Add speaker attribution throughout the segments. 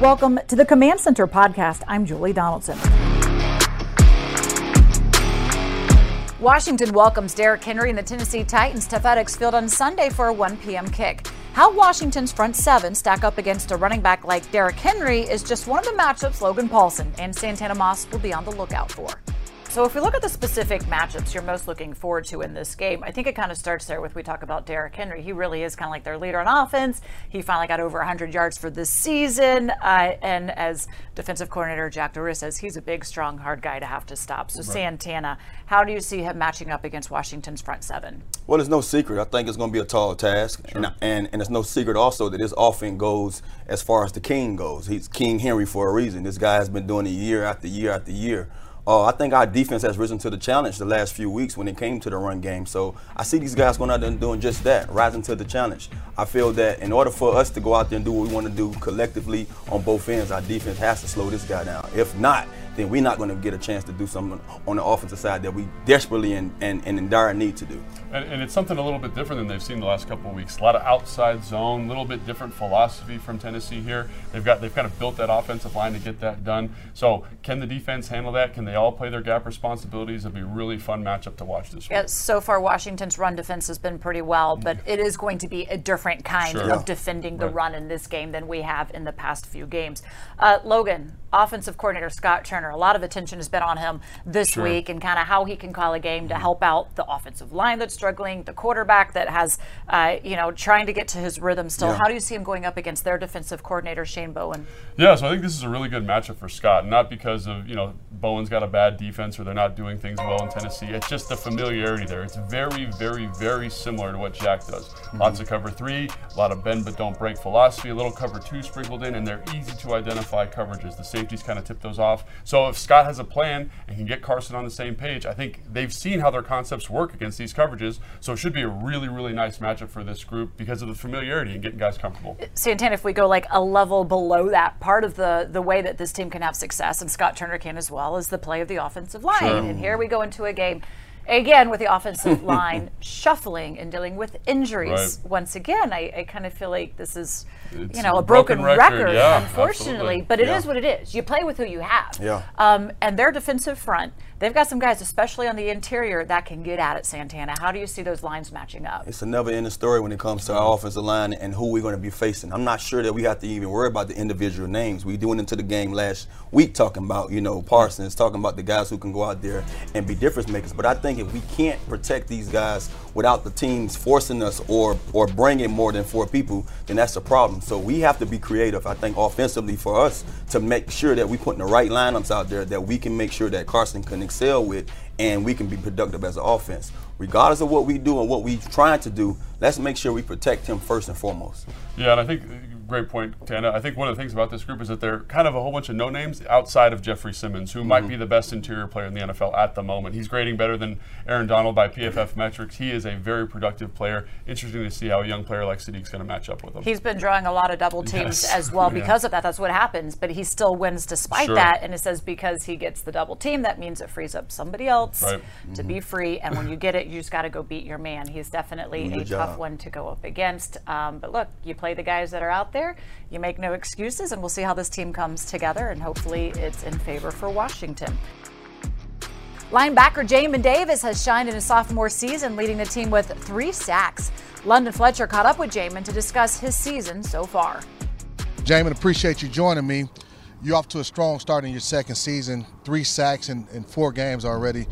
Speaker 1: Welcome to the Command Center podcast. I'm Julie Donaldson. Washington welcomes Derrick Henry and the Tennessee Titans to FedEx Field on Sunday for a 1 p.m. kick. How Washington's front seven stack up against a running back like Derrick Henry is just one of the matchups Logan Paulsen and Santana Moss will be on the lookout for. So if we look at the specific matchups you're most looking forward to in this game, I think it kind of starts there with we talk about Derrick Henry. He really is kind of like their leader on offense. He finally got over 100 yards for this season. Uh, and as defensive coordinator Jack Doris says, he's a big, strong, hard guy to have to stop. So right. Santana, how do you see him matching up against Washington's front seven?
Speaker 2: Well, it's no secret. I think it's going to be a tall task. Sure. And, and, and it's no secret also that his offense goes as far as the king goes. He's King Henry for a reason. This guy has been doing it year after year after year. Uh, I think our defense has risen to the challenge the last few weeks when it came to the run game. So I see these guys going out there and doing just that, rising to the challenge. I feel that in order for us to go out there and do what we want to do collectively on both ends, our defense has to slow this guy down. If not, then we're not going to get a chance to do something on the offensive side that we desperately and, and, and in dire need to do.
Speaker 3: And, and, it's something a little bit different than they've seen the last couple of weeks. A lot of outside zone, a little bit different philosophy from Tennessee here. They've got they've kind of built that offensive line to get that done. So can the defense handle that? Can they all play their gap responsibilities? It'll be a really fun matchup to watch this week.
Speaker 1: Yeah, so far Washington's run defense has been pretty well, but it is going to be a different kind sure. of defending the right. run in this game than we have in the past few games. Uh, Logan, offensive coordinator Scott Turner, a lot of attention has been on him this sure. week and kind of how he can call a game to mm-hmm. help out the offensive line that's struggling, the quarterback that has, uh, you know, trying to get to his rhythm still. Yeah. How do you see him going up against their defensive coordinator, Shane Bowen?
Speaker 3: Yeah, so I think this is a really good matchup for Scott, not because of, you know, Bowen's got a bad defense or they're not doing things well in Tennessee. It's just the familiarity there. It's very, very, very similar to what Jack does. Mm-hmm. Lots of cover three, a lot of bend but don't break philosophy, a little cover two sprinkled in, and they're easy to identify coverages. The safeties kind of tip those off. So if Scott has a plan and can get Carson on the same page, I think they've seen how their concepts work against these coverages. So it should be a really, really nice matchup for this group because of the familiarity and getting guys comfortable.
Speaker 1: Santana, if we go like a level below that, part of the the way that this team can have success, and Scott Turner can as well, is the play of the offensive line. Sure. And here we go into a game again with the offensive line shuffling and dealing with injuries right. once again I, I, kind of feel like this is it's you know a broken, broken record, record yeah, unfortunately absolutely. but it yeah. is what it is you play with who you have
Speaker 2: yeah.
Speaker 1: Um, and their defensive front they've got some guys especially on the interior that can get at it santana how do you see those lines matching up
Speaker 2: it's a never ending story when it comes to our offensive line and who we're going to be facing i'm not sure that we have to even worry about the individual names we went into the game last week talking about you know parsons talking about the guys who can go out there and be difference makers but i think think if we can't protect these guys without the teams forcing us or or bringing more than four people, then that's a problem. So we have to be creative. I think offensively for us to make sure that we put the right lineups out there that we can make sure that Carson can excel with and we can be productive as an offense. Regardless of what we do and what we're trying to do, let's make sure we protect him first and foremost.
Speaker 3: Yeah, and I think great point, Tana. I think one of the things about this group is that they're kind of a whole bunch of no names outside of Jeffrey Simmons, who mm-hmm. might be the best interior player in the NFL at the moment. He's grading better than Aaron Donald by PFF metrics. He is a very productive player. Interesting to see how a young player like Saahdiq's going to match up with him.
Speaker 1: He's been drawing a lot of double teams yes. as well because yeah. of that. That's what happens, but he still wins despite sure. that. And it says because he gets the double team, that means it frees up somebody else right. to mm-hmm. be free. And when you get it, you just got to go beat your man. He's definitely a job. tough one to go up against. Um, but look, you play the guys that are out there. You make no excuses, and we'll see how this team comes together, and hopefully it's in favor for Washington. Linebacker Jamin Davis has shined in his sophomore season, leading the team with three sacks. London Fletcher caught up with Jamin to discuss his season so far.
Speaker 4: Jamin, appreciate you joining me. You're off to a strong start in your second season, three sacks in, in four games already.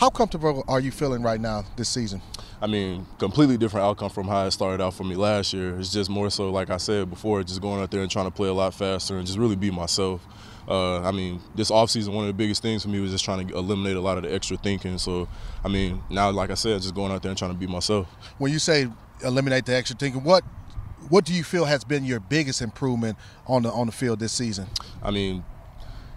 Speaker 4: How comfortable are you feeling right now this season?
Speaker 5: I mean, completely different outcome from how it started out for me last year. It's just more so, like I said before, just going out there and trying to play a lot faster and just really be myself. Uh, I mean, this offseason, one of the biggest things for me was just trying to eliminate a lot of the extra thinking. So, I mean, now, like I said, just going out there and trying to be myself.
Speaker 4: When you say eliminate the extra thinking, what what do you feel has been your biggest improvement on the on the field this season?
Speaker 5: I mean,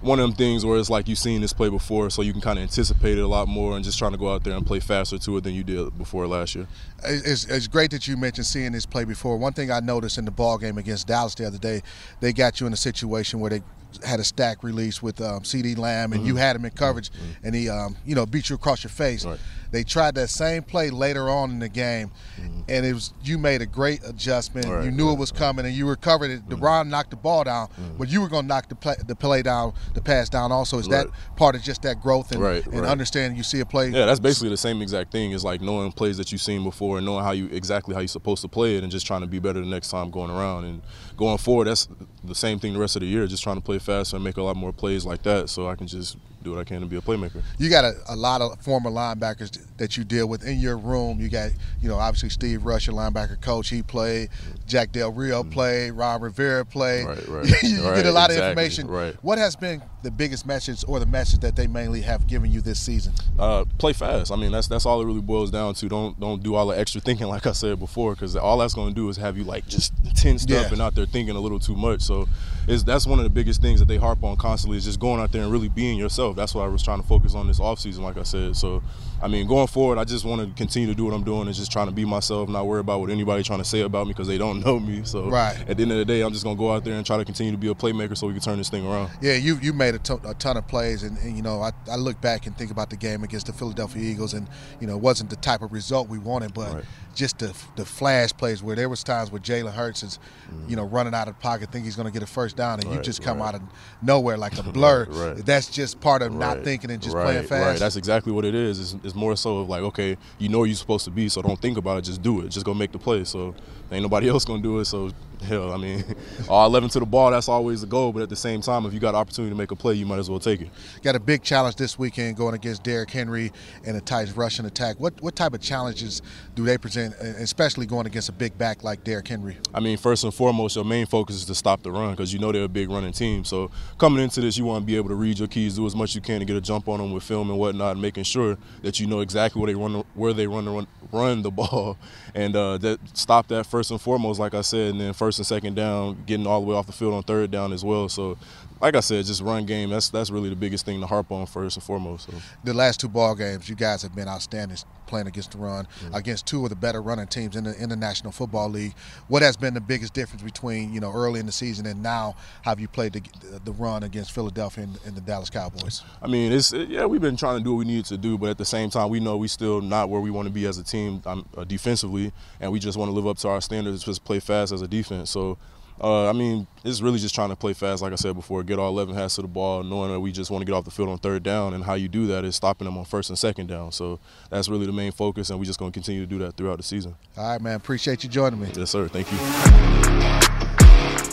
Speaker 5: one of them things where it's like you've seen this play before, so you can kind of anticipate it a lot more and just trying to go out there and play faster to it than you did before last year.
Speaker 4: It's, it's great that you mentioned seeing this play before. One thing I noticed in the ball game against Dallas the other day, they got you in a situation where they had a stack release with um, CeeDee Lamb, and mm-hmm. you had him in coverage, mm-hmm. and he, um, you know, beat you across your face. Right. They tried that same play later on in the game, mm-hmm. and it was you made a great adjustment. Right, you knew right, it was coming, and you recovered it. Mm-hmm. Knocked the ball down, mm-hmm. but you were going to knock the play, the play down, the pass down. Also, is that part of just that growth and, and understanding you see a play?
Speaker 5: Yeah, that's basically the same exact thing. Is like knowing plays that you've seen before and knowing how you exactly how you're supposed to play it, and just trying to be better the next time going around. And going forward, that's the same thing the rest of the year. Just trying to play faster and make a lot more plays like that, so I can just do what I can to be a playmaker.
Speaker 4: You got a, a, lot of former linebackers that you deal with in your room. You got, you know, obviously Steve Russ, your linebacker coach, he played. Jack Del Rio mm-hmm. played. Ron Rivera played.
Speaker 5: Right, right.
Speaker 4: you
Speaker 5: right,
Speaker 4: get a lot
Speaker 5: exactly,
Speaker 4: of information.
Speaker 5: Right.
Speaker 4: What has been the biggest message or the message that they mainly have given you this season?
Speaker 5: Uh, play fast. I mean, that's that's all it really boils down to. Don't don't do all the extra thinking like I said before, because all that's going to do is have you like just tensed yeah. up and out there thinking a little too much. So, is that's one of the biggest things that they harp on constantly is just going out there and really being yourself. That's what I was trying to focus on this offseason, like I said. So, I mean, going forward, I just want to continue to do what I'm doing and just trying to be myself, not worry about what anybody trying to say about me because they don't know me. So,
Speaker 4: right.
Speaker 5: at the end of the day, I'm just gonna go out there and try to continue to be a playmaker so we can turn this thing around.
Speaker 4: Yeah, you you made a, ton, a ton of plays, and, and, you know, I, I look back and think about the game against the Philadelphia Eagles, and you know, it wasn't the type of result we wanted, but right. just the the flash plays where there was times where Jalen Hurts is, mm-hmm. you know, running out of pocket, think he's gonna get a first down, and right, you just come out of nowhere like a blur. That's just part of not thinking and just playing fast.
Speaker 5: Right, that's exactly what it is. It's, it's more so of like, okay, you know you're supposed to be, so don't think about it, just do it, just go make the play. So ain't nobody else gonna do it. So hell, I mean, all 11 to the ball, that's always the goal. But at the same time, if you got an opportunity to make a play, you might as well take it.
Speaker 4: Got a big challenge this weekend going against Derrick Henry and the Titans rushing attack. What what type of challenges do they present, especially going against a big back like Derrick Henry?
Speaker 5: I mean, first and foremost, your main focus is to stop the run because you know they're a big running team. So coming into this, you want to be able to read your keys, do as much as you can to get a jump on them with film and whatnot, and making sure that you know exactly where they run, where they run, run, run the ball, and uh, that stop that first and foremost, like I said, and then first and second down, getting all the way off the field on third down as well. So, like I said, just run game. That's that's really the biggest thing to harp on first and foremost. So.
Speaker 4: The last two ball games, you guys have been outstanding playing against the run, mm-hmm. against two of the better running teams in the, in the National Football League. What has been the biggest difference between you know early in the season and now? Have you played the, the run against Philadelphia and, and, the Dallas Cowboys?
Speaker 5: I mean, it's it, yeah, we've been trying to do what we needed to do, but at the same time, we know we still not where we want to be as a team um, uh, defensively, and we just want to live up to our standards, just play fast as a defense. So uh, I mean, it's really just trying to play fast, like I said before, get all 11 hands to the ball, knowing that we just want to get off the field on third down, and how you do that is stopping them on first and second down. So that's really the main focus, and we're just going to continue to do that throughout the season.
Speaker 4: All right, man. Appreciate you joining me.
Speaker 5: Yes, sir. Thank you.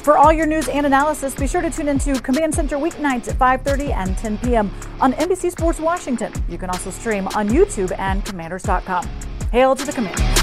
Speaker 1: For all your news and analysis, be sure to tune into Command Center weeknights at 5:30 and 10 p.m. on NBC Sports Washington. You can also stream on YouTube and Commanders.com. Hail to the Commanders.